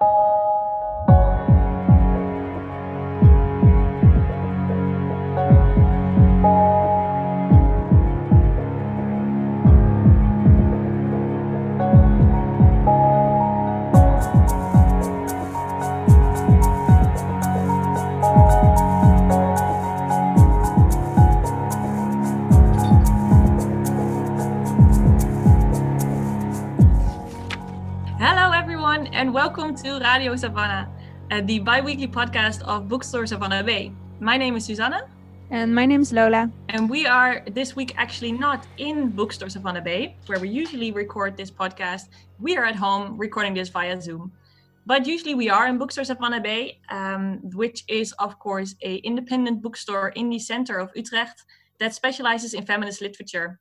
you welcome to Radio Savannah, uh, the bi weekly podcast of Bookstore Savannah Bay. My name is Susanna. And my name is Lola. And we are this week actually not in Bookstore Savannah Bay, where we usually record this podcast. We are at home recording this via Zoom. But usually we are in Bookstore Savannah Bay, um, which is, of course, a independent bookstore in the center of Utrecht that specializes in feminist literature.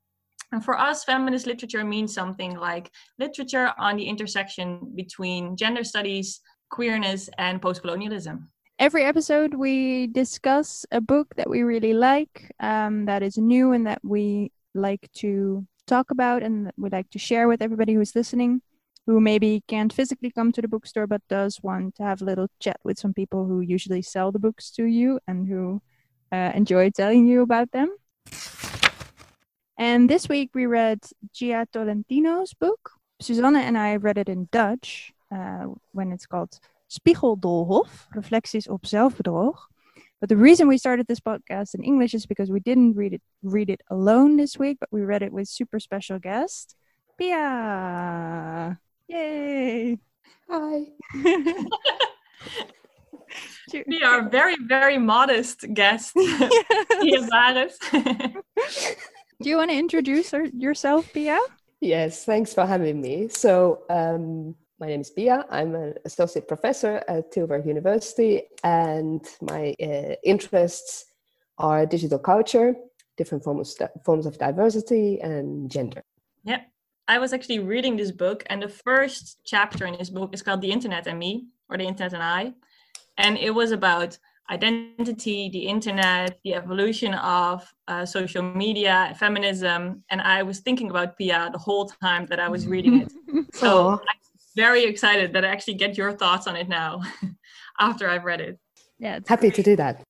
And for us, feminist literature means something like literature on the intersection between gender studies, queerness, and postcolonialism. Every episode, we discuss a book that we really like, um, that is new, and that we like to talk about and that we like to share with everybody who's listening, who maybe can't physically come to the bookstore but does want to have a little chat with some people who usually sell the books to you and who uh, enjoy telling you about them. And this week we read Jia Tolentino's book. Susanne and I read it in Dutch uh, when it's called Spiegeldoolhof, Reflecties op zelfbedrog. But the reason we started this podcast in English is because we didn't read it read it alone this week, but we read it with super special guest Piia. Yay! Hi. we are very, very modest guest. Piia Varis. Do you want to introduce yourself, Piia? Yes, thanks for having me. So, um, my name is Piia. I'm an associate professor at Tilburg University, and my uh, interests are digital culture, different forms of, forms of diversity, and gender. Yeah, I was actually reading this book, and the first chapter in this book is called The Internet and Me, or The Internet and I. And it was about identity, the internet, the evolution of uh, social media, feminism. And I was thinking about Piia the whole time that I was reading it. so I'm very excited that I actually get your thoughts on it now after I've read it. Yeah, happy to do that.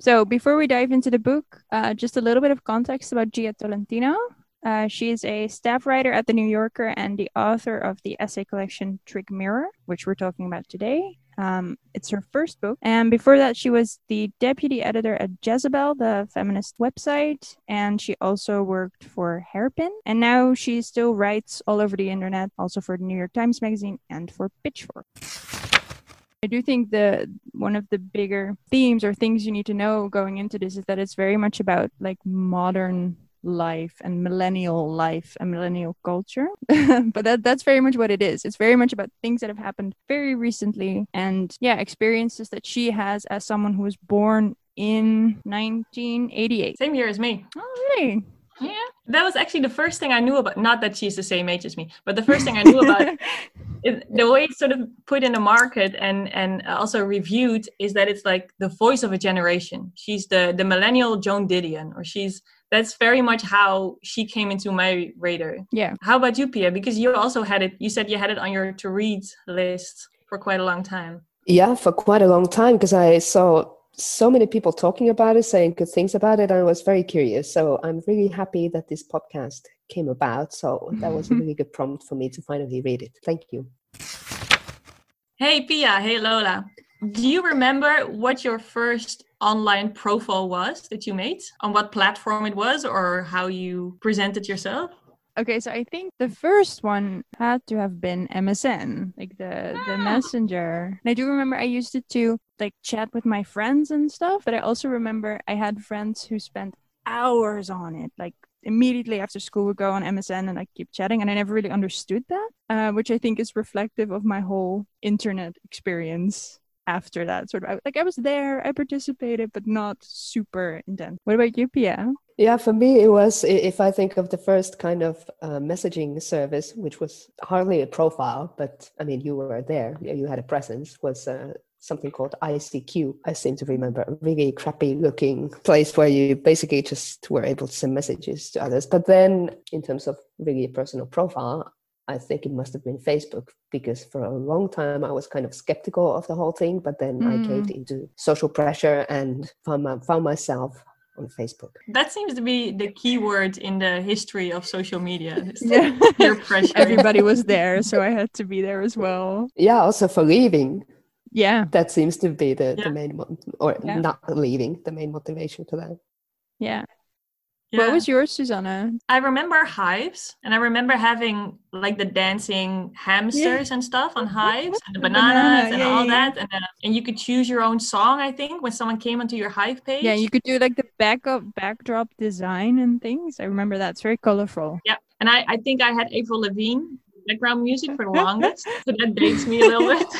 So before we dive into the book, uh, just a little bit of context about Jia Tolentino. Uh, she is a staff writer at The New Yorker and the author of the essay collection Trick Mirror, which we're talking about today. Um, it's her first book. And before that, she was the deputy editor at Jezebel, the feminist website. And she also worked for Hairpin. And now she still writes all over the internet, also for the New York Times Magazine and for Pitchfork. I do think the one of the bigger themes or things you need to know going into this is that it's very much about like modern life and millennial life and millennial culture. but that, that's very much what it is. It's very much about things that have happened very recently and, yeah, experiences that she has as someone who was born in 1988. Same year as me. Oh, really? Yeah, that was actually the first thing I knew about. Not that she's the same age as me, but the first thing I knew about it, the way it's sort of put in the market and and also reviewed is that it's like the voice of a generation. She's the the millennial Joan Didion, or she's that's very much how she came into my radar. Yeah. How about you, Piia? Because you also had it. You said you had it on your to read list for quite a long time. Yeah, for quite a long time because I saw so many people talking about it, saying good things about it, and I was very curious. So I'm really happy that this podcast came about. So that was a really good prompt for me to finally read it. Thank you. Hey, Piia. Hey, Lola. Do you remember what your first online profile was that you made? On what platform it was, or how you presented yourself? Okay, so I think the first one had to have been MSN, like the the ah. messenger. And I do remember I used it to like chat with my friends and stuff, but I also remember I had friends who spent hours on it, like immediately after school would go on MSN and like keep chatting, and I never really understood that, uh, which I think is reflective of my whole internet experience after that sort of like i was there i participated but not super intense what about you piia yeah for me it was if i think of the first kind of uh, messaging service which was hardly a profile but i mean you were there you had a presence was uh, something called ICQ. I seem to remember a really crappy looking place where you basically just were able to send messages to others. But then, in terms of really a personal profile, I think it must have been Facebook because for a long time I was kind of skeptical of the whole thing, but then I caved Mm. into social pressure and found, my, found myself on Facebook. That seems to be the key word in the history of social media. Yeah. Peer pressure. Everybody was there, so I had to be there as well. Yeah, also for leaving, Yeah. that seems to be the, Yeah. the main one, or Yeah. not leaving, the main motivation for that. Yeah. Yeah. What was yours, Susanna? I remember Hyves, and I remember having like the dancing hamsters and stuff on Hyves, and the bananas banana, and yeah, all yeah, yeah. that, and uh, and you could choose your own song. I think when someone came onto your hive page. Yeah, you could do like the backup backdrop design and things. I remember that's very colorful. Yeah, and I, I think I had Avril Lavigne background music for the longest, so that dates me a little bit.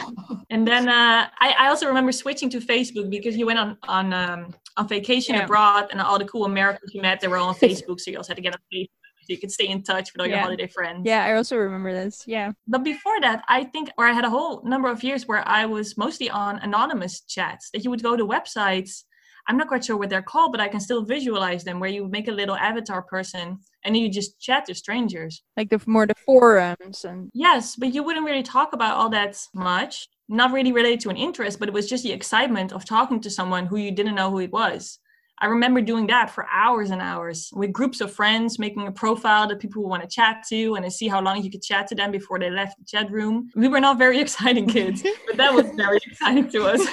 And then uh, I, I also remember switching to Facebook because you went on on um, on vacation Yeah. abroad, and all the cool Americans you met they were all on Facebook, so you also had to get on Facebook so you could stay in touch with all your holiday friends. Yeah, I also remember this. Yeah. But before that, I think, or I had a whole number of years where I was mostly on anonymous chats that you would go to websites. I'm not quite sure what they're called, but I can still visualize them where you make a little avatar person and then you just chat to strangers. Like the more the forums and Yes, but you wouldn't really talk about all that much. Not really related to an interest, but it was just the excitement of talking to someone who you didn't know who it was. I remember doing that for hours and hours with groups of friends, making a profile that people would want to chat to and to see how long you could chat to them before they left the chat room. We were not very exciting kids, but that was very exciting to us.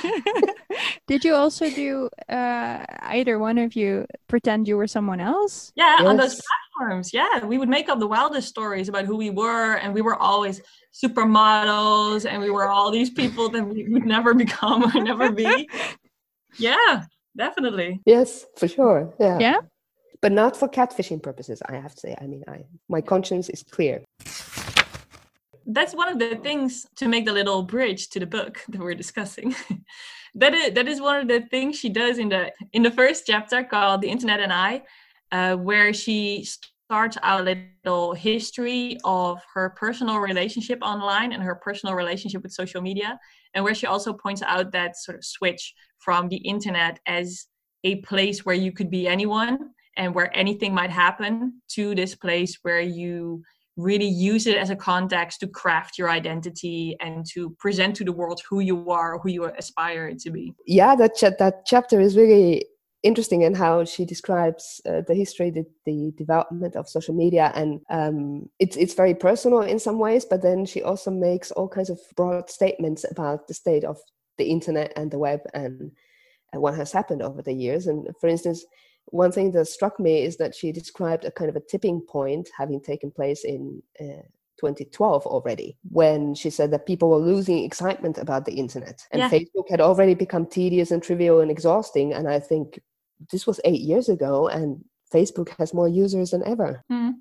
Did you also do uh either one of you pretend you were someone else? Yeah, on those platforms. Yeah, we would make up the wildest stories about who we were, and we were always supermodels, and we were all these people that we would never become or never be. Yeah, definitely. Yes, for sure. Yeah. Yeah? But not for catfishing purposes, I have to say. I mean, I my conscience is clear. That's one of the things to make the little bridge to the book that we're discussing. that is that is one of the things she does in the in the first chapter called "The Internet and I," uh, where she starts out a little history of her personal relationship online and her personal relationship with social media, and where she also points out that sort of switch from the internet as a place where you could be anyone and where anything might happen to this place where you really use it as a context to craft your identity and to present to the world who you are, who you aspire to be. Yeah, that that chapter is really interesting in how she describes uh, the history, the, the development of social media, and um, it's it's very personal in some ways. But then she also makes all kinds of broad statements about the state of the internet and the web and, and what has happened over the years. And for instance, one thing that struck me is that she described a kind of a tipping point having taken place in uh, 2012 already, when she said that people were losing excitement about the internet and Yeah. Facebook had already become tedious and trivial and exhausting. And I think this was eight years ago, and Facebook has more users than ever. Hmm.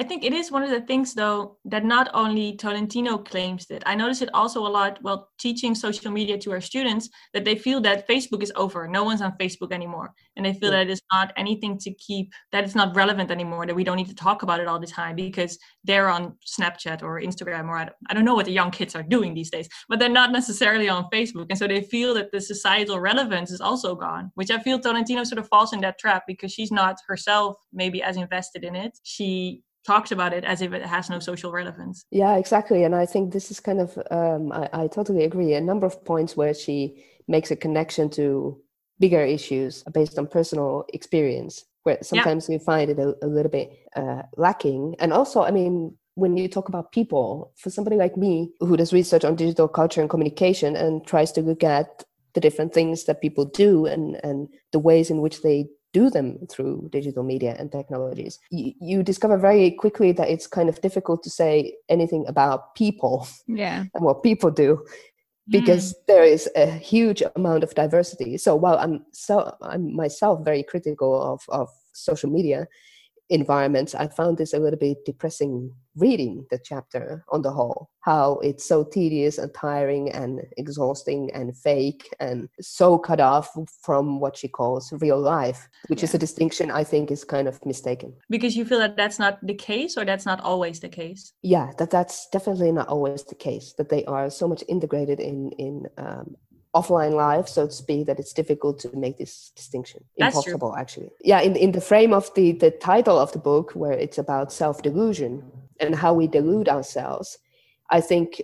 I think it is one of the things, though, that not only Tolentino claims that. I notice it also a lot while teaching social media to our students that they feel that Facebook is over. No one's on Facebook anymore. And they feel Yeah. that it's not anything to keep, that it's not relevant anymore, that we don't need to talk about it all the time because they're on Snapchat or Instagram or I don't, I don't know what the young kids are doing these days, but they're not necessarily on Facebook. And so they feel that the societal relevance is also gone, which I feel Tolentino sort of falls in that trap because she's not herself maybe as invested in it. She talks about it as if it has no social relevance. Yeah, exactly. And I think this is kind of, um, I, I totally agree. A number of points where she makes a connection to bigger issues based on personal experience, where sometimes you find it a, a little bit uh, lacking. And also, I mean, when you talk about people, for somebody like me who does research on digital culture and communication and tries to look at the different things that people do and, and the ways in which they do them through digital media and technologies, you, you discover very quickly that it's kind of difficult to say anything about people Yeah. and what people do because mm. there is a huge amount of diversity. So while I'm so I'm myself very critical of, of social media environments, I found this a little bit depressing reading the chapter on the whole. How it's so tedious and tiring and exhausting and fake and so cut off from what she calls real life, which is a distinction I think is kind of mistaken. because you feel that that's not the case or that's not always the case. yeah that that's definitely not always the case that they are so much integrated in in um, offline life so to speak that it's difficult to make this distinction That's true. impossible actually yeah in, in the frame of the the title of the book where it's about self-delusion and how we delude ourselves i think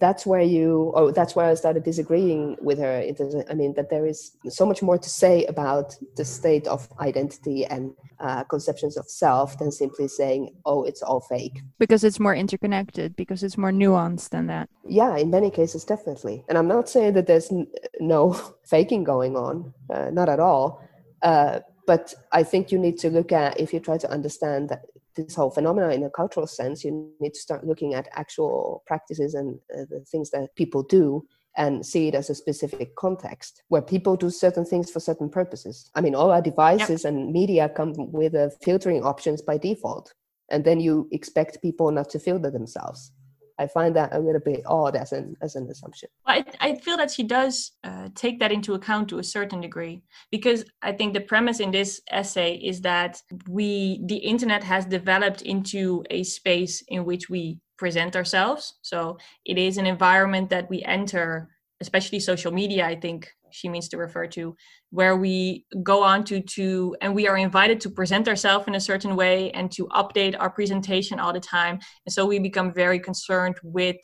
that's where you or that's where i started disagreeing with her. It is i mean that there is so much more to say about the state of identity and uh, conceptions of self than simply saying oh it's all fake. Because it's more interconnected because it's more nuanced than that. Yeah in many cases definitely. And i'm not saying that there's n- no faking going on uh, not at all. Uh, but i think you need to look at if you try to understand that this whole phenomena in a cultural sense, you need to start looking at actual practices and uh, the things that people do and see it as a specific context where people do certain things for certain purposes. I mean, all our devices yep. and media come with uh, filtering options by default. And then you expect people not to filter themselves. I find that a little bit odd as an as an assumption. I, I feel that she does uh, take that into account to a certain degree because I think the premise in this essay is that we the internet has developed into a space in which we present ourselves. So it is an environment that we enter, especially social media. I think she means to refer to where we go on to to and we are invited to present ourselves in a certain way and to update our presentation all the time. And so we become very concerned with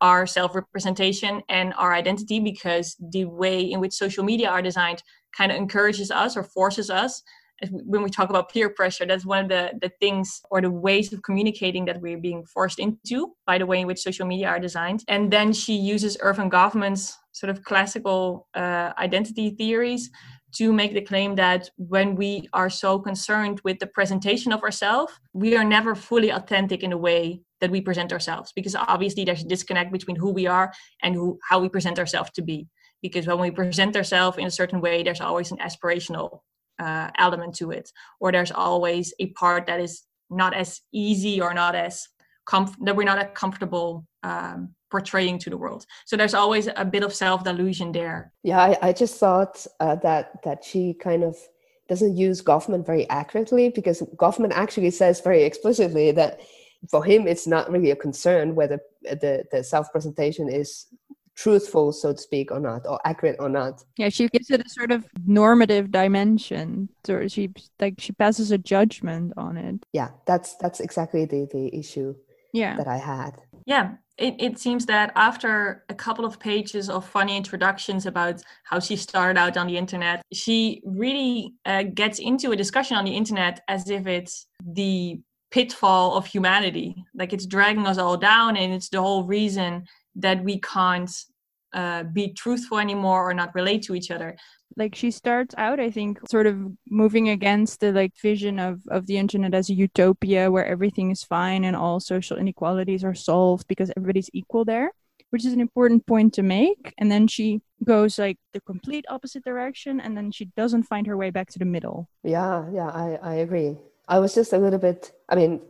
our self representation and our identity because the way in which social media are designed kind of encourages us or forces us. When we talk about peer pressure that's one of the, the things or the ways of communicating that we're being forced into by the way in which social media are designed. And then she uses Erving Goffman's sort of classical uh, identity theories to make the claim that when we are so concerned with the presentation of ourselves, we are never fully authentic in the way that we present ourselves. Because obviously there's a disconnect between who we are and who how we present ourselves to be. Because when we present ourselves in a certain way there's always an aspirational uh, element to it. Or there's always a part that is not as easy or not as comf- that we're not as comfortable um, portraying to the world. So there's always a bit of self delusion there. Yeah, I, I just thought uh, that that she kind of doesn't use Goffman very accurately because Goffman actually says very explicitly that for him it's not really a concern whether the the self presentation is truthful so to speak or not or accurate or not yeah she gives it a sort of normative dimension so she like she passes a judgment on it yeah that's that's exactly the the issue yeah that i had yeah it, it seems that after a couple of pages of funny introductions about how she started out on the internet she really uh, gets into a discussion on the internet as if it's the pitfall of humanity. Like it's dragging us all down and it's the whole reason that we can't uh, be truthful anymore or not relate to each other. Like she starts out i think sort of moving against the like vision of of the internet as a utopia where everything is fine and all social inequalities are solved because everybody's equal there which is an important point to make. And then she goes like the complete opposite direction and then she doesn't find her way back to the middle. Yeah yeah i i agree. I was just a little bit i mean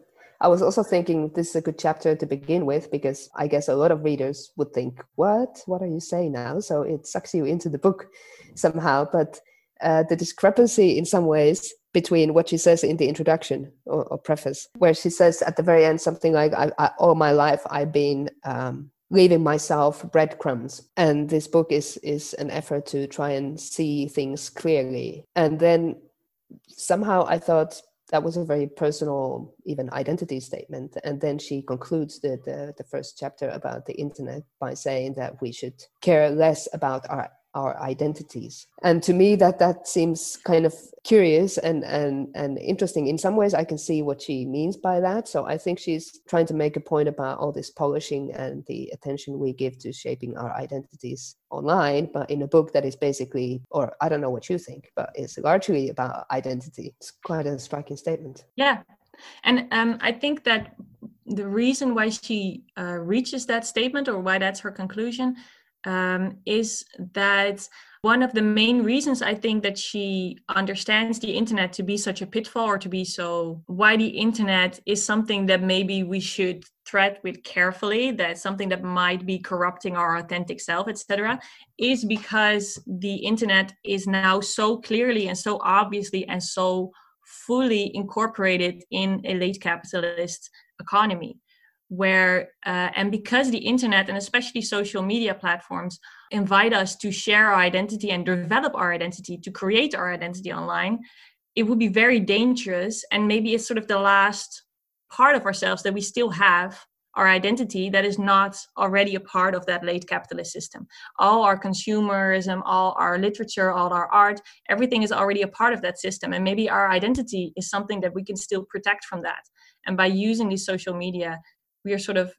I was also thinking this is a good chapter to begin with because I guess a lot of readers would think, "What? What are you saying now?" So it sucks you into the book somehow. But uh, the discrepancy, in some ways, between what she says in the introduction or, or preface, where she says at the very end something like, I, I, "All my life I've been." Um, leaving myself breadcrumbs and this book is is an effort to try and see things clearly and then somehow i thought that was a very personal even identity statement. And then she concludes the, the, the first chapter about the internet by saying that we should care less about our our identities. And to me that that seems kind of curious and and and interesting. In some ways i can see what she means by that. So i think she's trying to make a point about all this polishing and the attention we give to shaping our identities online but in a book that is basically or i don't know what you think but it's largely about identity. It's quite a striking statement. Yeah. And um, i think that the reason why she uh, reaches that statement or why that's her conclusion um, is that one of the main reasons I think that she understands the internet to be such a pitfall or to be so why the internet is something that maybe we should tread with carefully, that something that might be corrupting our authentic self, etc., is because the internet is now so clearly and so obviously and so fully incorporated in a late capitalist economy where uh, and because the internet and especially social media platforms invite us to share our identity and develop our identity to create our identity online it would be very dangerous and maybe it's sort of the last part of ourselves that we still have our identity that is not already a part of that late capitalist system. All our consumerism, all our literature, all our art, everything is already a part of that system. And maybe our identity is something that we can still protect from that. And by using these social media, we are sort of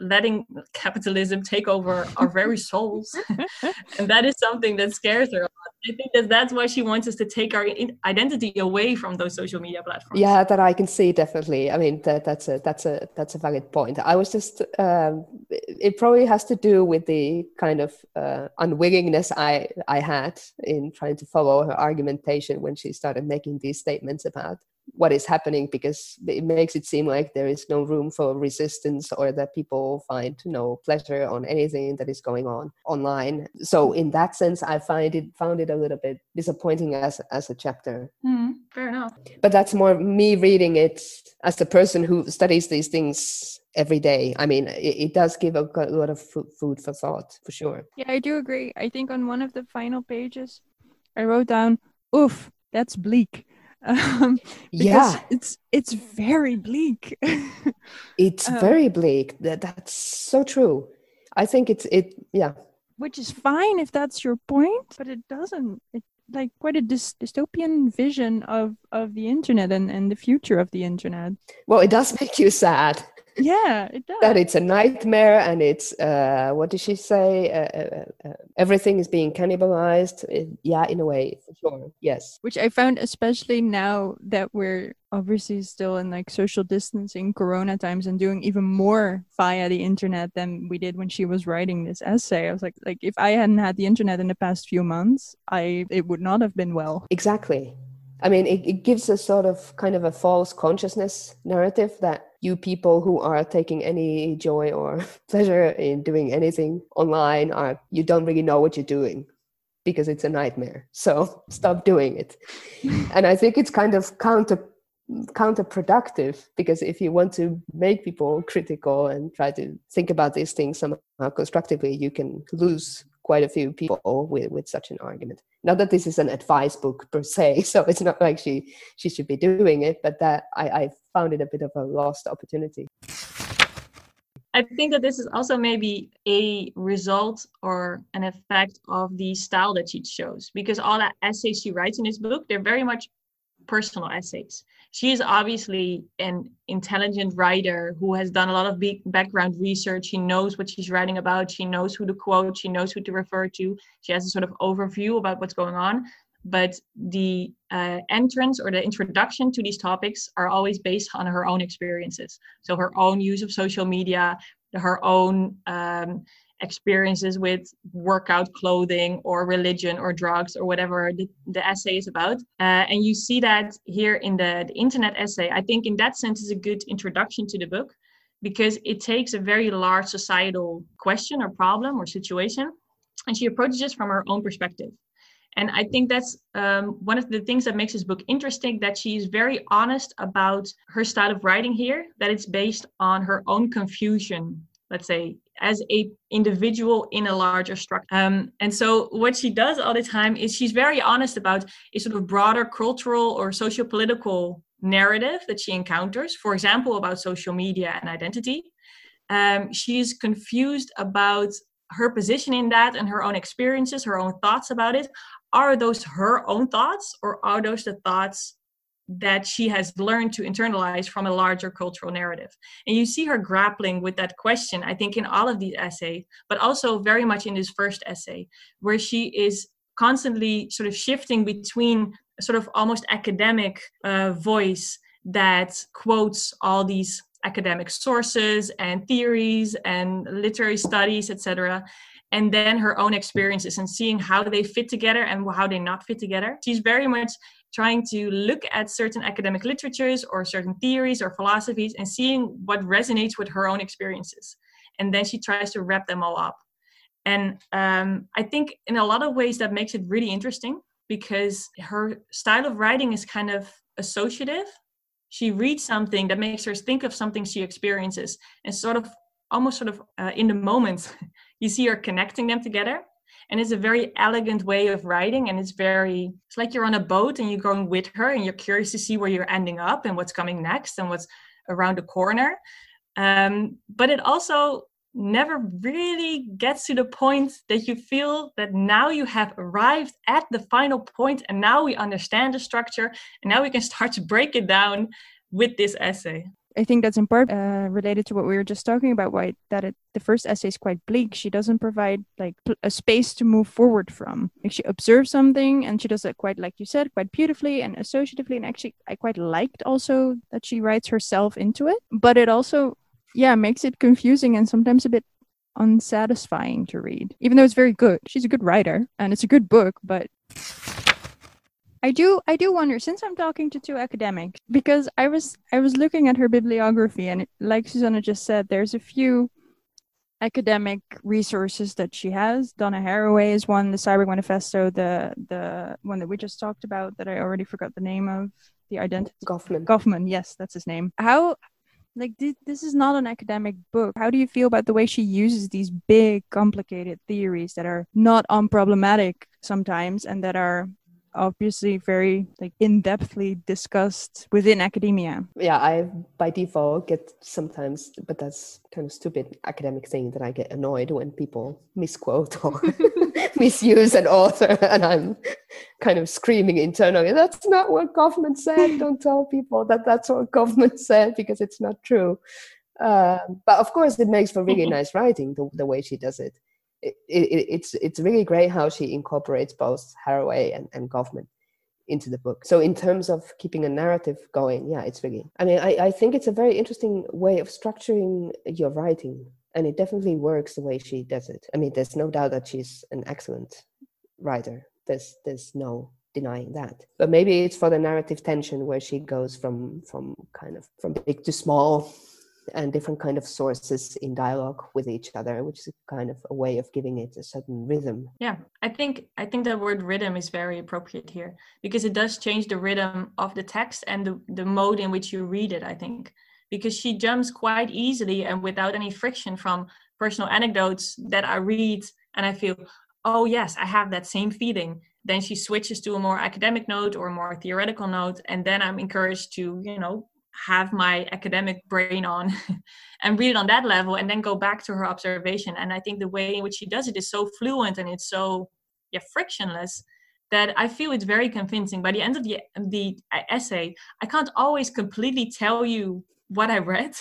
letting capitalism take over our very souls. And that is something that scares her i think that that's why she wants us to take our identity away from those social media platforms. Yeah that i can see definitely. I mean that, that's a that's a that's a valid point. I was just um, it probably has to do with the kind of uh, unwillingness i i had in trying to follow her argumentation when she started making these statements about what is happening because it makes it seem like there is no room for resistance or that people find no pleasure on anything that is going on online. So in that sense i find it found it a little bit disappointing as as a chapter. Mm, fair enough. But that's more me reading it as the person who studies these things every day. I mean it, it does give a, a lot of food for thought for sure. Yeah i do agree. I think on one of the final pages i wrote down oof that's bleak um, yeah. it's it's very bleak. It's um, very bleak. That that's so true. I think it's it yeah. Which is fine if that's your point but it doesn't it like quite a dy- dystopian vision of of the internet and and the future of the internet. Well it does make you sad yeah it does that it's a nightmare and it's uh what did she say? Uh, uh, uh, everything is being cannibalized. Yeah in a way for sure. Yes. Which i found especially now that we're obviously still in like social distancing corona times and doing even more via the internet than we did when she was writing this essay i was like like if i hadn't had the internet in the past few months i it would not have been well. Exactly. I mean, it, it gives a sort of kind of a false consciousness narrative that you people who are taking any joy or pleasure in doing anything online are you don't really know what you're doing because it's a nightmare. So stop doing it. and I think it's kind of counter counterproductive because if you want to make people critical and try to think about these things somehow constructively, you can lose quite a few people with, with such an argument. Not that this is an advice book per se, so it's not like she she should be doing it, but that I, I found it a bit of a lost opportunity. I think that this is also maybe a result or an effect of the style that she shows, because all the essays she writes in this book, they're very much personal essays she is obviously an intelligent writer who has done a lot of big background research. She knows what she's writing about. She knows who to quote. She knows who to refer to. She has a sort of overview about what's going on. But the uh, entrance or the introduction to these topics are always based on her own experiences. So her own use of social media, her own um, experiences with workout clothing or religion or drugs or whatever the, the essay is about. Uh, and you see that here in the, the internet essay. I think in that sense is a good introduction to the book because it takes a very large societal question or problem or situation and she approaches it from her own perspective. And I think that's um, one of the things that makes this book interesting that she's very honest about her style of writing here, that it's based on her own confusion let's say as a individual in a larger structure. Um, and so what she does all the time is she's very honest about a sort of broader cultural or socio-political narrative that she encounters for example about social media and identity. Um, she's confused about her position in that and her own experiences her own thoughts about it. Are those her own thoughts or are those the thoughts that she has learned to internalize from a larger cultural narrative. And you see her grappling with that question, I think, in all of these essays, but also very much in this first essay, where she is constantly sort of shifting between a sort of almost academic uh, voice that quotes all these academic sources and theories and literary studies, etc., and then her own experiences and seeing how they fit together and how they not fit together. She's very much trying to look at certain academic literatures or certain theories or philosophies and seeing what resonates with her own experiences. And then she tries to wrap them all up. And um, I think in a lot of ways that makes it really interesting because her style of writing is kind of associative. She reads something that makes her think of something she experiences and sort of almost sort of uh, in the moment, you see her connecting them together and it's a very elegant way of writing and it's very it's like you're on a boat and you're going with her and you're curious to see where you're ending up and what's coming next and what's around the corner. Um, but it also never really gets to the point that you feel that now you have arrived at the final point and now we understand the structure and now we can start to break it down with this essay. I think that's in part uh, related to what we were just talking about. Why that it, the first essay is quite bleak. She doesn't provide like a space to move forward from. Like she observes something and she does it quite, like you said, quite beautifully and associatively. And actually, I quite liked also that she writes herself into it. But it also, yeah, makes it confusing and sometimes a bit unsatisfying to read. Even though it's very good, she's a good writer and it's a good book, but I do I do wonder since I'm talking to two academics because I was I was looking at her bibliography and it, like Susanna just said there's a few academic resources that she has. Donna Haraway is one, the Cyborg Manifesto, the the one that we just talked about that I already forgot the name of, the identity. Goffman. Goffman, yes, that's his name. How like th- this is not an academic book. How do you feel about the way she uses these big complicated theories that are not unproblematic sometimes and that are obviously very like in-depthly discussed within academia. Yeah i by default get sometimes but that's kind of stupid academic thing that i get annoyed when people misquote or misuse an author and i'm kind of screaming internally that's not what Goffman said. Don't tell people that that's what Goffman said because it's not true. Uh, but of course it makes for really nice writing the, the way she does it it, it, it's it's really great how she incorporates both Haraway and, and Goffman into the book. So in terms of keeping a narrative going, yeah, it's really. I mean, I, I think it's a very interesting way of structuring your writing, and it definitely works the way she does it. I mean, there's no doubt that she's an excellent writer. There's there's no denying that. But maybe it's for the narrative tension where she goes from from kind of from big to small and different kind of sources in dialogue with each other which is kind of a way of giving it a certain rhythm. Yeah i think i think the word rhythm is very appropriate here because it does change the rhythm of the text and the, the mode in which you read it i think. Because she jumps quite easily and without any friction from personal anecdotes that i read and i feel oh yes i have that same feeling. Then she switches to a more academic note or a more theoretical note and then i'm encouraged to you know have my academic brain on and read it on that level and then go back to her observation. And i think the way in which she does it is so fluent and it's so yeah frictionless that i feel it's very convincing. By the end of the the essay i can't always completely tell you what i read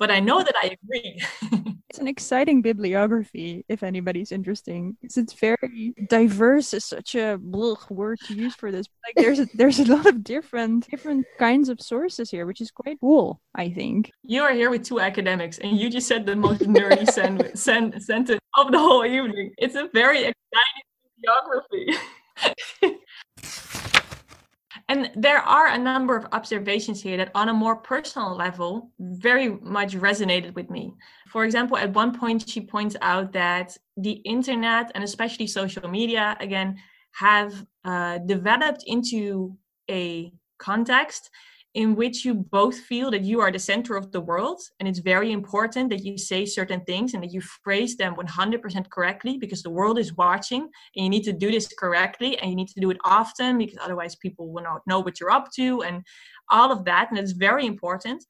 but i know that i agree. It's an exciting bibliography if anybody's interesting. Because it's very diverse. Is such a blech word to use for this like there's a, there's a lot of different different kinds of sources here which is quite cool i think. You are here with two academics and you just said the most nerdy sen- sen- sentence of the whole evening. It's a very exciting bibliography And there are a number of observations here that, on a more personal level, very much resonated with me. For example, at one point, she points out that the internet and especially social media, again, have uh, developed into a context in which you both feel that you are the center of the world and it's very important that you say certain things and that you phrase them 100% correctly because the world is watching and you need to do this correctly and you need to do it often because otherwise people will not know what you're up to and all of that and it's very important.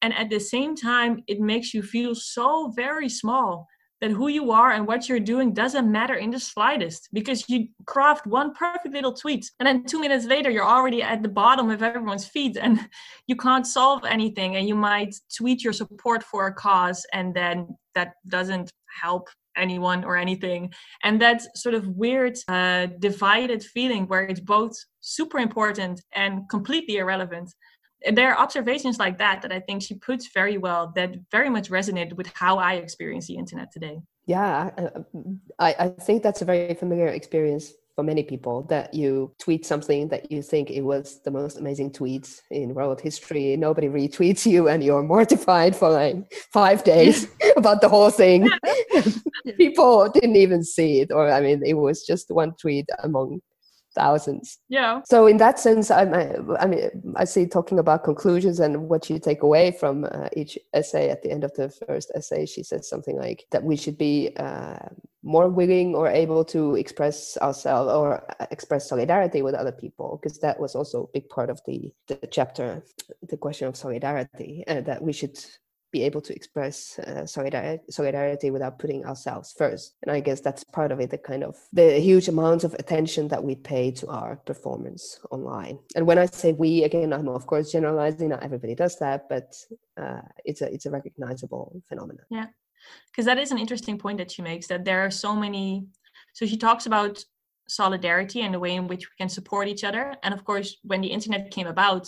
And at the same time it makes you feel so very small that who you are and what you're doing doesn't matter in the slightest because you craft one perfect little tweet and then two minutes later you're already at the bottom of everyone's feed and you can't solve anything and you might tweet your support for a cause and then that doesn't help anyone or anything. And that sort of weird uh, divided feeling where it's both super important and completely irrelevant there are observations like that that I think she puts very well that very much resonated with how I experience the internet today. Yeah, uh, I, I think that's a very familiar experience for many people that you tweet something that you think it was the most amazing tweet in world history. Nobody retweets you and you're mortified for like five days about the whole thing. people didn't even see it, or I mean, it was just one tweet among thousands. Yeah. So in that sense, I, I mean, I see talking about conclusions and what you take away from uh, each essay. At the end of the first essay, she says something like that we should be uh, more willing or able to express ourselves or uh, express solidarity with other people, because that was also a big part of the the chapter, the question of solidarity, and that we should be able to express uh, solidarity, without putting ourselves first. And I guess that's part of it, the kind of the huge amounts of attention that we pay to our performance online. And when I say we, again, I'm of course generalizing. Not everybody does that, but uh, it's a it's a recognizable phenomenon. Yeah, because that is an interesting point that she makes. That there are so many. So she talks about solidarity and the way in which we can support each other. And of course, when the internet came about,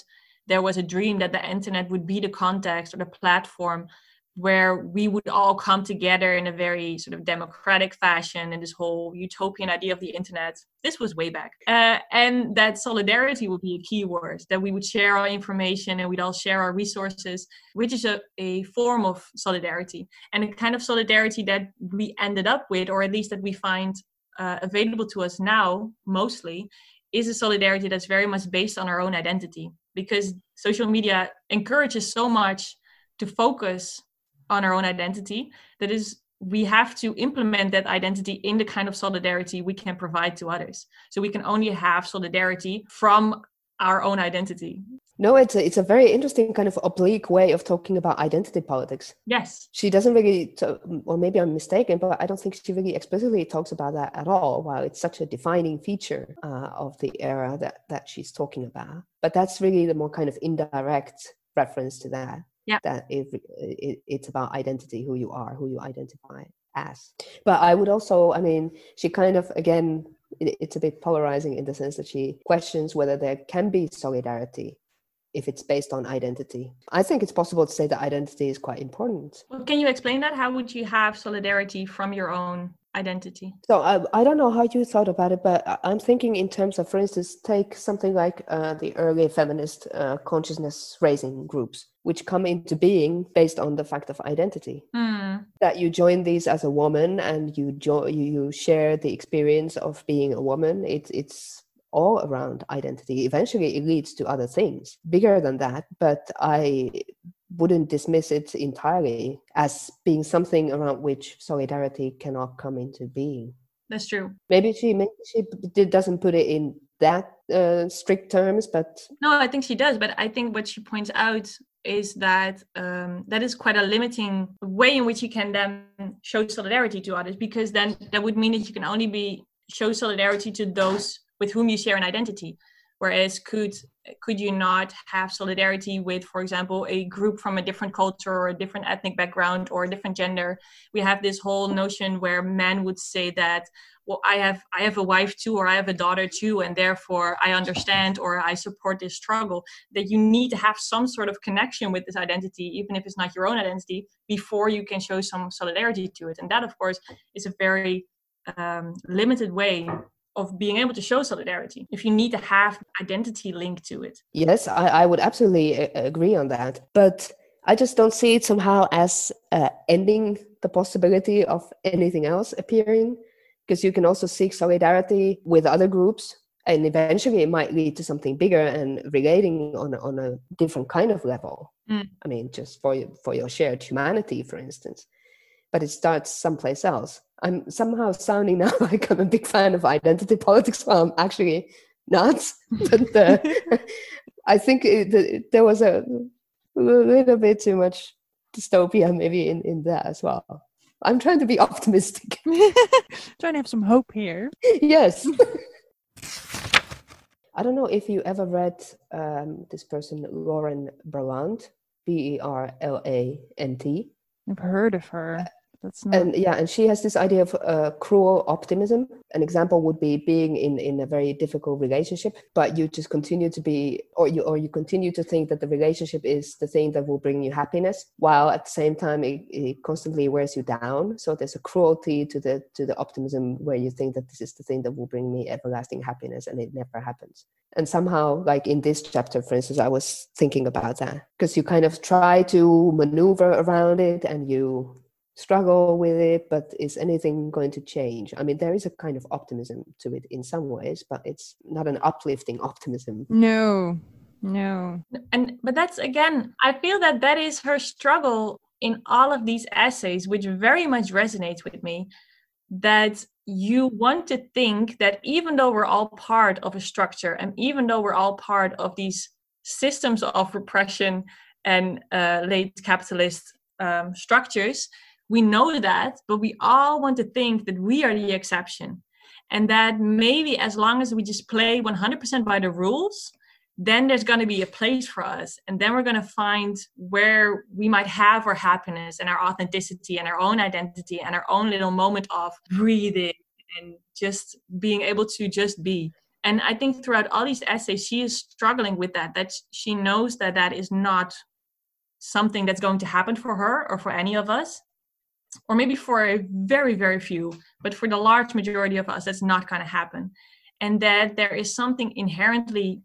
there was a dream that the internet would be the context or the platform where we would all come together in a very sort of democratic fashion and this whole utopian idea of the internet. This was way back. Uh, and that solidarity would be a key word that we would share our information and we'd all share our resources which is a, a form of solidarity and a kind of solidarity that we ended up with or at least that we find uh, available to us now mostly is a solidarity that's very much based on our own identity because social media encourages so much to focus on our own identity. That is we have to implement that identity in the kind of solidarity we can provide to others. So we can only have solidarity from our own identity no, it's a, it's a very interesting kind of oblique way of talking about identity politics. Yes. She doesn't really, t- or maybe I'm mistaken, but I don't think she really explicitly talks about that at all, while it's such a defining feature uh, of the era that, that she's talking about. But that's really the more kind of indirect reference to that. Yeah. That it, it, it's about identity, who you are, who you identify as. But I would also, I mean, she kind of, again, it's a bit polarizing in the sense that she questions whether there can be solidarity if it's based on identity. I think it's possible to say that identity is quite important. Well, can you explain that? How would you have solidarity from your own identity? So I, I don't know how you thought about it, but I'm thinking in terms of, for instance, take something like uh, the early feminist uh, consciousness raising groups, which come into being based on the fact of identity. Hmm. That you join these as a woman and you jo- you, you share the experience of being a woman. It's it's all around identity. Eventually, it leads to other things bigger than that, but I wouldn't dismiss it entirely as being something around which solidarity cannot come into being. That's true. Maybe she maybe she doesn't put it in that uh, strict terms, but no, I think she does. But I think what she points out is that um, that is quite a limiting way in which you can then show solidarity to others, because then that would mean that you can only be show solidarity to those with whom you share an identity. Whereas could could you not have solidarity with for example a group from a different culture or a different ethnic background or a different gender? We have this whole notion where men would say that well i have i have a wife too or i have a daughter too and therefore i understand or i support this struggle. That you need to have some sort of connection with this identity even if it's not your own identity before you can show some solidarity to it. And that of course is a very um, limited way of being able to show solidarity if you need to have identity linked to it. Yes i, I would absolutely agree on that. But i just don't see it somehow as uh, ending the possibility of anything else appearing because you can also seek solidarity with other groups and eventually it might lead to something bigger and relating on, on a different kind of level. Mm. i mean just for, for your shared humanity for instance. But it starts someplace else I'm somehow sounding now like I'm a big fan of identity politics. Well, I'm actually not. but uh, I think it, there was a, a little bit too much dystopia maybe in, in that as well. I'm trying to be optimistic. trying to have some hope here. yes. I don't know if you ever read um, this person, Lauren Berlant, B E R L A N T. I've heard of her. That's not... and yeah and she has this idea of uh, cruel optimism. An example would be being in in a very difficult relationship but you just continue to be or you or you continue to think that the relationship is the thing that will bring you happiness while at the same time it, it constantly wears you down. So there's a cruelty to the to the optimism where you think that this is the thing that will bring me everlasting happiness and it never happens. And somehow like in this chapter for instance i was thinking about that because you kind of try to maneuver around it and you struggle with it, but is anything going to change? I mean, there is a kind of optimism to it in some ways, but it's not an uplifting optimism. No, no. And but that's again, I feel that that is her struggle in all of these essays, which very much resonates with me. That you want to think that even though we're all part of a structure and even though we're all part of these systems of repression and uh, late capitalist um, structures, we know that, but we all want to think that we are the exception. And that maybe as long as we just play 100% by the rules, then there's going to be a place for us. And then we're going to find where we might have our happiness and our authenticity and our own identity and our own little moment of breathing and just being able to just be. And I think throughout all these essays, she is struggling with that, that she knows that that is not something that's going to happen for her or for any of us or maybe for a very very few but for the large majority of us that's not going to happen. And that there is something inherently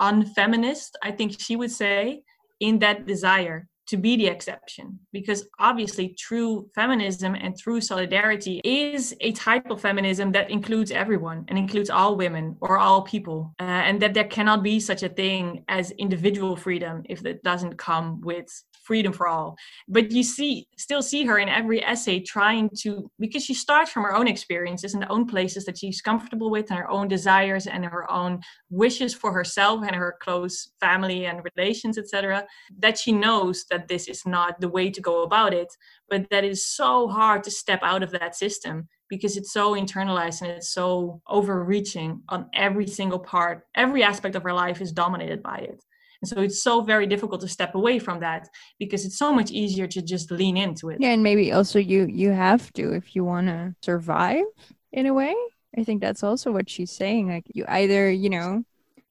unfeminist i think she would say in that desire to be the exception. Because obviously true feminism and true solidarity is a type of feminism that includes everyone and includes all women or all people uh, and that there cannot be such a thing as individual freedom if it doesn't come with freedom for all. But you see still see her in every essay trying to because she starts from her own experiences and the own places that she's comfortable with and her own desires and her own wishes for herself and her close family and relations etc that she knows that this is not the way to go about it. But that is so hard to step out of that system because it's so internalized and it's so overreaching on every single part. Every aspect of her life is dominated by it and so it's so very difficult to step away from that because it's so much easier to just lean into it. Yeah, and maybe also you you have to if you want to survive in a way. I think that's also what she's saying. Like you either, you know,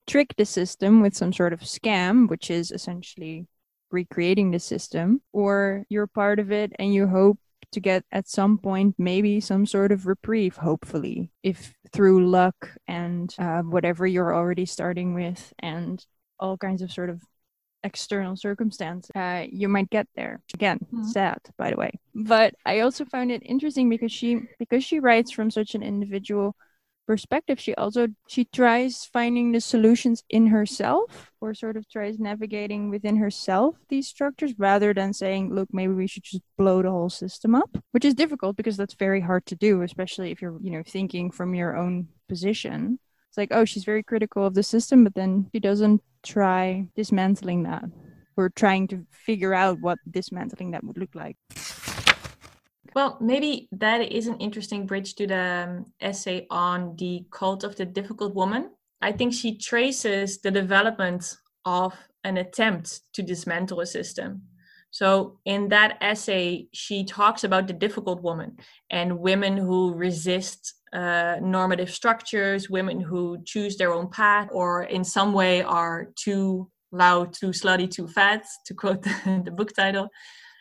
trick the system with some sort of scam, which is essentially recreating the system, or you're part of it and you hope to get at some point maybe some sort of reprieve hopefully if through luck and uh, whatever you're already starting with and all kinds of sort of external circumstance uh, you might get there. Again mm-hmm. sad by the way. But i also found it interesting because she because she writes from such an individual perspective she also she tries finding the solutions in herself or sort of tries navigating within herself these structures rather than saying look maybe we should just blow the whole system up which is difficult because that's very hard to do especially if you're you know thinking from your own position it's like oh she's very critical of the system but then she doesn't try dismantling that or trying to figure out what dismantling that would look like. Well maybe that is an interesting bridge to the um, essay on the cult of the difficult woman. I think she traces the development of an attempt to dismantle a system. So, in that essay, she talks about the difficult woman and women who resist uh, normative structures, women who choose their own path, or in some way are too loud, too slutty, too fat, to quote the, the book title.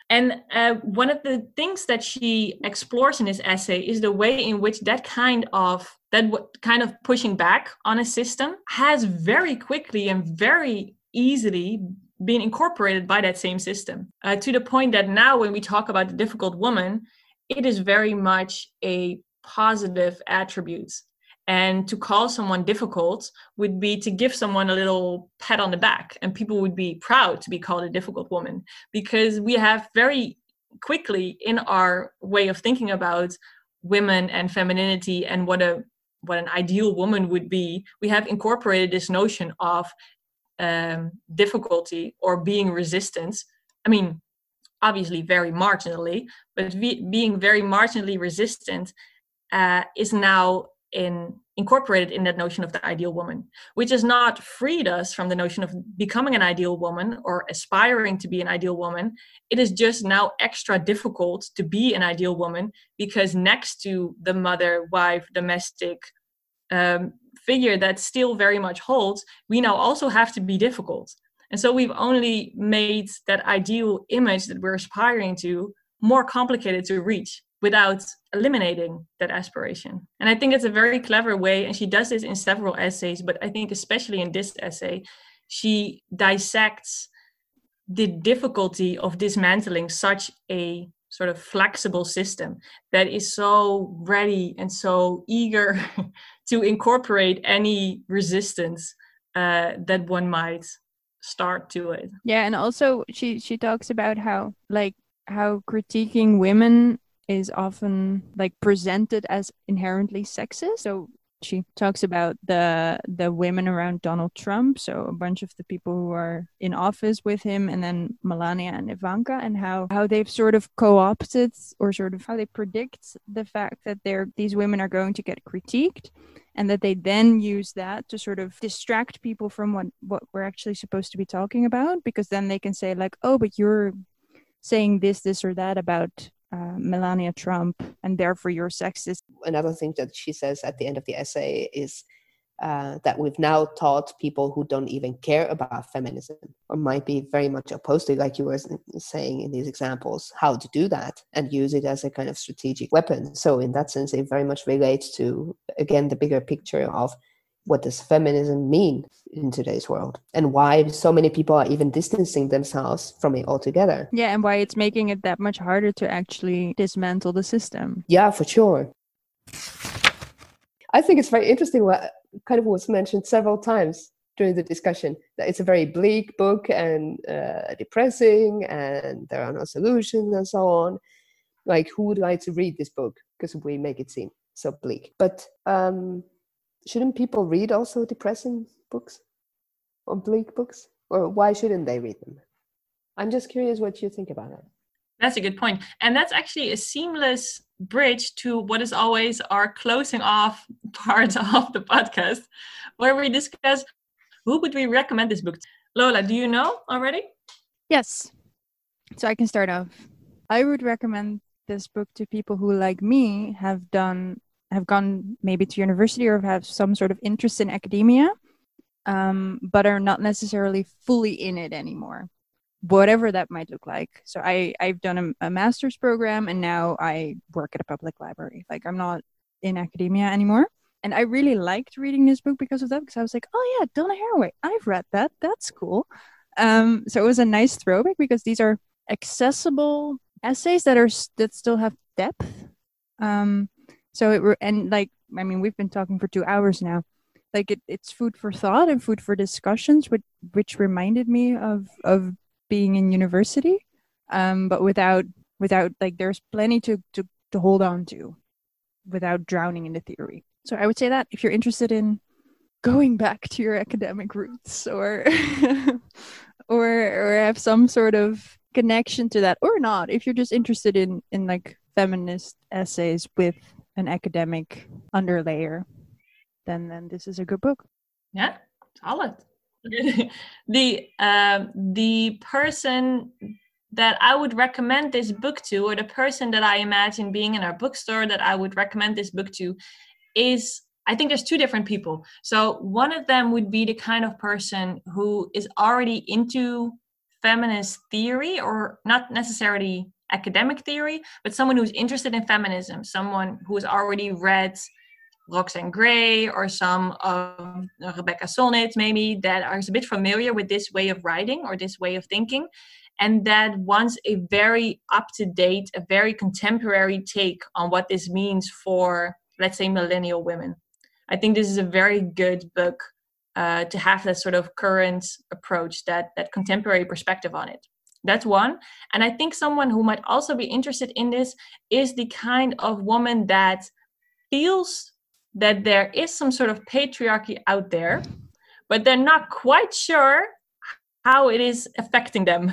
And uh, one of the things that she explores in this essay is the way in which that kind of that w- kind of pushing back on a system has very quickly and very easily been incorporated by that same system uh, to the point that now when we talk about the difficult woman it is very much a positive attributes. And to call someone difficult would be to give someone a little pat on the back and people would be proud to be called a difficult woman because we have very quickly in our way of thinking about women and femininity and what a what an ideal woman would be we have incorporated this notion of um, difficulty or being resistant. I mean obviously very marginally but being very marginally resistant uh, is now in incorporated in that notion of the ideal woman, which has not freed us from the notion of becoming an ideal woman or aspiring to be an ideal woman. It is just now extra difficult to be an ideal woman because next to the mother, wife, domestic um, figure that still very much holds, we now also have to be difficult. And so we've only made that ideal image that we're aspiring to more complicated to reach without eliminating that aspiration. And I think it's a very clever way, and she does this in several essays, but I think especially in this essay, she dissects the difficulty of dismantling such a sort of flexible system that is so ready and so eager to incorporate any resistance uh, that one might start to it. Yeah, and also she she talks about how like how critiquing women is often like presented as inherently sexist. So she talks about the the women around Donald Trump, so a bunch of the people who are in office with him, and then Melania and Ivanka, and how how they've sort of co-opted or sort of how they predict the fact that they're these women are going to get critiqued, and that they then use that to sort of distract people from what what we're actually supposed to be talking about, because then they can say like, oh, but you're saying this, this, or that about uh, Melania Trump, and therefore you're sexist. Another thing that she says at the end of the essay is uh, that we've now taught people who don't even care about feminism or might be very much opposed to, like you were saying in these examples, how to do that and use it as a kind of strategic weapon. So, in that sense, it very much relates to, again, the bigger picture of what does feminism mean in today's world? And why so many people are even distancing themselves from it altogether? Yeah and why it's making it that much harder to actually dismantle the system. Yeah for sure. I think it's very interesting what kind of was mentioned several times during the discussion that it's a very bleak book and uh, depressing and there are no solutions and so on. Like who would like to read this book? Because we make it seem so bleak. But um shouldn't people read also depressing books? Or bleak books? Or why shouldn't they read them? I'm just curious what you think about it. That's a good point. And that's actually a seamless bridge to what is always our closing off part of the podcast where we discuss who would we recommend this book to? lola do you know already? Yes. So i can start off. I would recommend this book to people who like me have done have gone maybe to university or have some sort of interest in academia, um, but are not necessarily fully in it anymore, whatever that might look like. So I I've done a, a master's program and now I work at a public library. Like I'm not in academia anymore. And I really liked reading this book because of that, because I was like, oh yeah, Donna Haraway, I've read that. That's cool. Um, so it was a nice throwback because these are accessible essays that are that still have depth. Um, so it and like I mean we've been talking for two hours now. Like it, it's food for thought and food for discussions, which which reminded me of of being in university, um, but without without like there's plenty to to to hold on to, without drowning in the theory. So I would say that if you're interested in going back to your academic roots or or or have some sort of connection to that or not if you're just interested in in like feminist essays with an academic underlayer, then then this is a good book. Yeah, solid. the um, the person that I would recommend this book to, or the person that I imagine being in our bookstore that I would recommend this book to, is I think there's two different people. So one of them would be the kind of person who is already into feminist theory, or not necessarily academic theory, but someone who's interested in feminism, someone who's already read Roxane Gay or some of Rebecca Solnit, maybe that are a bit familiar with this way of writing or this way of thinking, and that wants a very up to date, a very contemporary take on what this means for, let's say, millennial women. I think this is a very good book uh, to have that sort of current approach, that that contemporary perspective on it. That's one. And I think someone who might also be interested in this is the kind of woman that feels that there is some sort of patriarchy out there, but they're not quite sure how it is affecting them.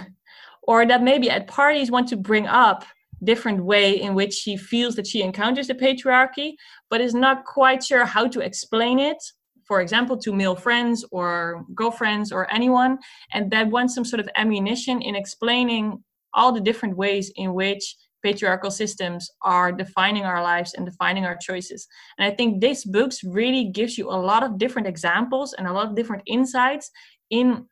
Or that maybe at parties want to bring up different way in which she feels that she encounters the patriarchy, but is not quite sure how to explain it for example, to male friends or girlfriends or anyone, and that wants some sort of ammunition in explaining all the different ways in which patriarchal systems are defining our lives and defining our choices. And I think this book really gives you a lot of different examples and a lot of different insights in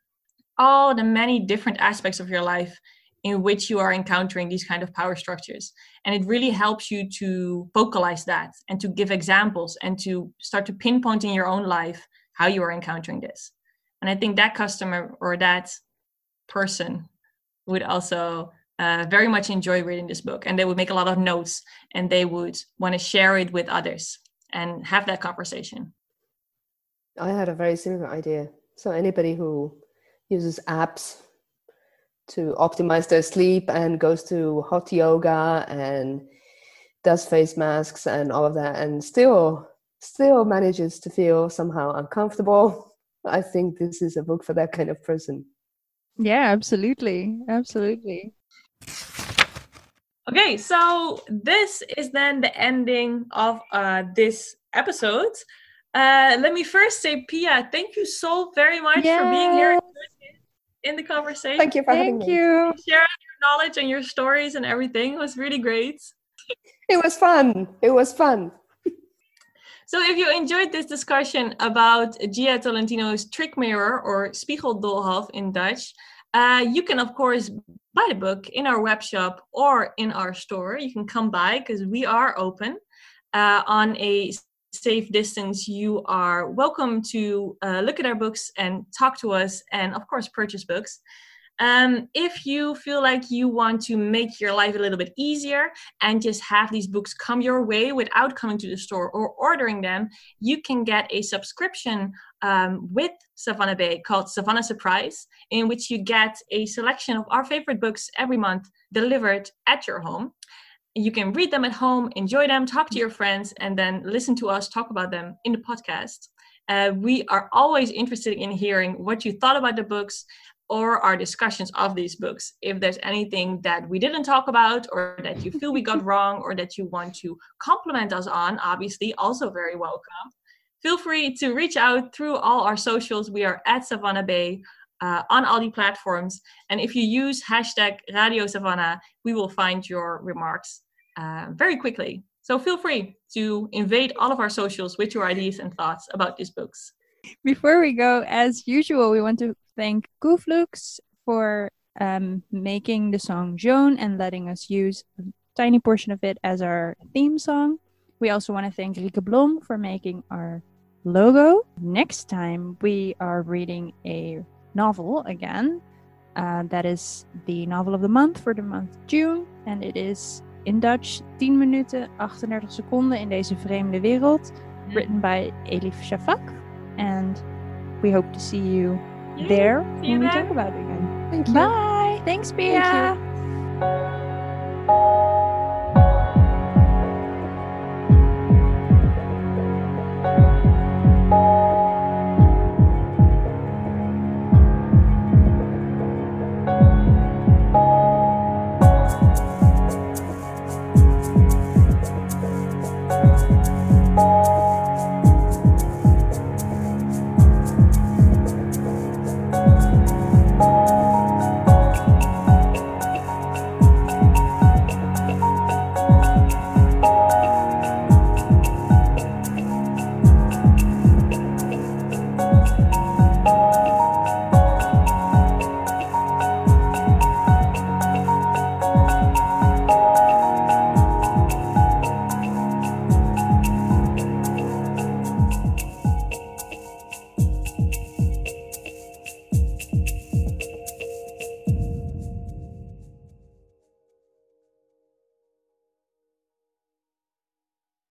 all the many different aspects of your life in which you are encountering these kind of power structures and it really helps you to vocalize that and to give examples and to start to pinpoint in your own life how you are encountering this and i think that customer or that person would also uh, very much enjoy reading this book and they would make a lot of notes and they would want to share it with others and have that conversation. I had a very similar idea. So anybody who uses apps to optimize their sleep and goes to hot yoga and does face masks and all of that and still still manages to feel somehow uncomfortable. I think this is a book for that kind of person. Yeah absolutely. Absolutely. Okay so this is then the ending of uh, this episode. Uh, let me first say Piia thank you so very much for being here in the conversation. Thank you for Thank having you. me. Sharing your knowledge and your stories and everything it was really great. It was fun. It was fun. So if you enjoyed this discussion about Jia Tolentino's Trick Mirror or Spiegeldoolhof in Dutch, uh, you can of course buy the book in our web shop or in our store. You can come by because we are open uh, on a safe distance, you are welcome to uh, look at our books and talk to us, and of course, purchase books. Um, if you feel like you want to make your life a little bit easier and just have these books come your way without coming to the store or ordering them, you can get a subscription um, with Savannah Bay called Savannah Surprise, in which you get a selection of our favorite books every month delivered at your home you can read them at home, enjoy them, talk to your friends, and then listen to us talk about them in the podcast. Uh, we are always interested in hearing what you thought about the books or our discussions of these books. If there's anything that we didn't talk about, or that you feel we got wrong, or that you want to compliment us on, obviously, also very welcome. Feel free to reach out through all our socials. We are at Savannah Bay uh, on all the platforms. And if you use hashtag Radio Savannah, we will find your remarks uh, very quickly. So feel free to invade all of our socials with your ideas and thoughts about these books. Before we go, as usual, we want to thank Gooflux for um, making the song Joan and letting us use a tiny portion of it as our theme song. We also want to thank Rieke Blom for making our logo. Next time, we are reading a novel again. Uh, that is the novel of the month for the month June, and it is in Dutch 10 minuten 38 seconden in deze vreemde wereld. Written by Elif Shafak. And we hope to see you there see you when we there. talk about it again. Thank you. Bye. Thanks, Pia. Thank you.